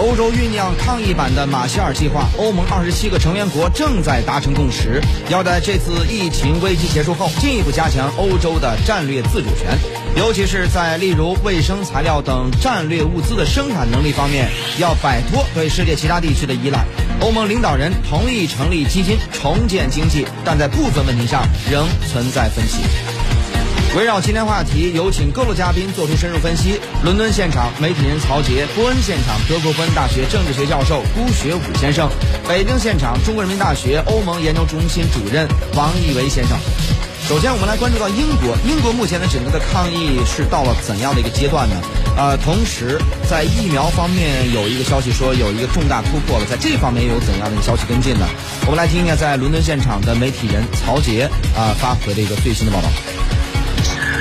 欧洲酝酿抗疫版的马歇尔计划，欧盟二十七个成员国正在达成共识，要在这次疫情危机结束后，进一步加强欧洲的战略自主权，尤其是在例如卫生材料等战略物资的生产能力方面，要摆脱对世界其他地区的依赖。欧盟领导人同意成立基金重建经济，但在部分问题上仍存在分歧。围绕今天话题，有请各路嘉宾做出深入分析。伦敦现场媒体人曹杰，波恩现场德国波恩大学政治学教授辜学武先生，北京现场中国人民大学欧盟研究中心主任王毅维先生。首先，我们来关注到英国，英国目前的整个的抗疫是到了怎样的一个阶段呢？呃，同时在疫苗方面有一个消息说有一个重大突破了，在这方面有怎样的一个消息跟进呢？我们来听一下在伦敦现场的媒体人曹杰啊发回的一个最新的报道。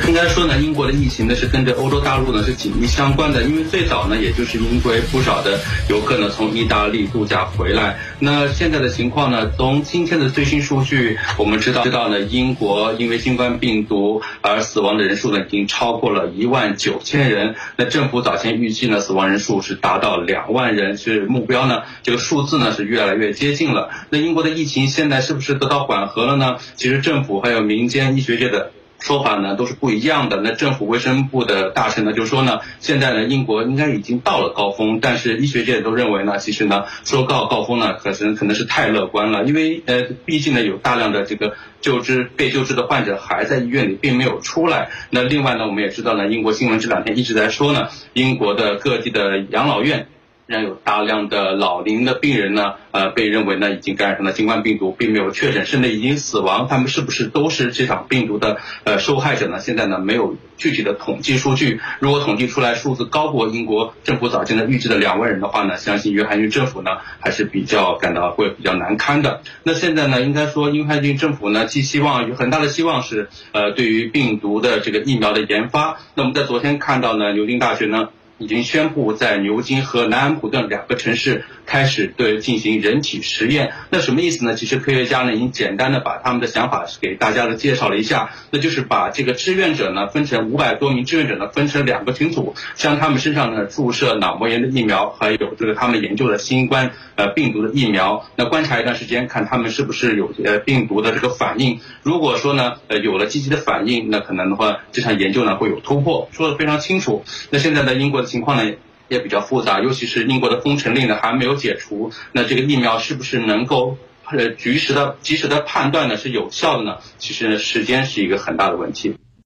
应该说呢，英国的疫情呢是跟着欧洲大陆呢是紧密相关的，因为最早呢，也就是因为不少的游客呢从意大利度假回来。那现在的情况呢，从今天的最新数据，我们知道知道呢，英国因为新冠病毒而死亡的人数呢已经超过了一万九千人。那政府早前预计呢，死亡人数是达到两万人，是目标呢，这个数字呢是越来越接近了。那英国的疫情现在是不是得到缓和了呢？其实政府还有民间医学界的。说法呢都是不一样的。那政府卫生部的大臣呢就说呢，现在呢英国应该已经到了高峰，但是医学界都认为呢，其实呢说到高峰呢，可能可能是太乐观了，因为呃毕竟呢有大量的这个救治被救治的患者还在医院里，并没有出来。那另外呢，我们也知道呢，英国新闻这两天一直在说呢，英国的各地的养老院。仍然有大量的老龄的病人呢，呃，被认为呢已经感染上了新冠病毒，并没有确诊，甚至已经死亡。他们是不是都是这场病毒的呃受害者呢？现在呢没有具体的统计数据。如果统计出来数字高过英国政府早前的预计的两万人的话呢，相信约翰逊政府呢还是比较感到会比较难堪的。那现在呢，应该说约翰逊政府呢寄希望有很大的希望是呃对于病毒的这个疫苗的研发。那我们在昨天看到呢，牛津大学呢。已经宣布在牛津和南安普顿两个城市开始对进行人体实验。那什么意思呢？其实科学家呢已经简单的把他们的想法给大家的介绍了一下。那就是把这个志愿者呢分成五百多名志愿者呢分成两个群组，向他们身上呢注射脑膜炎的疫苗，还有这个他们研究的新冠呃病毒的疫苗。那观察一段时间，看他们是不是有呃病毒的这个反应。如果说呢呃有了积极的反应，那可能的话这场研究呢会有突破。说的非常清楚。那现在呢英国的。情况呢也比较复杂，尤其是英国的封城令呢还没有解除，那这个疫苗是不是能够呃及时的及时的判断呢是有效的呢？其实时间是一个很大的问题。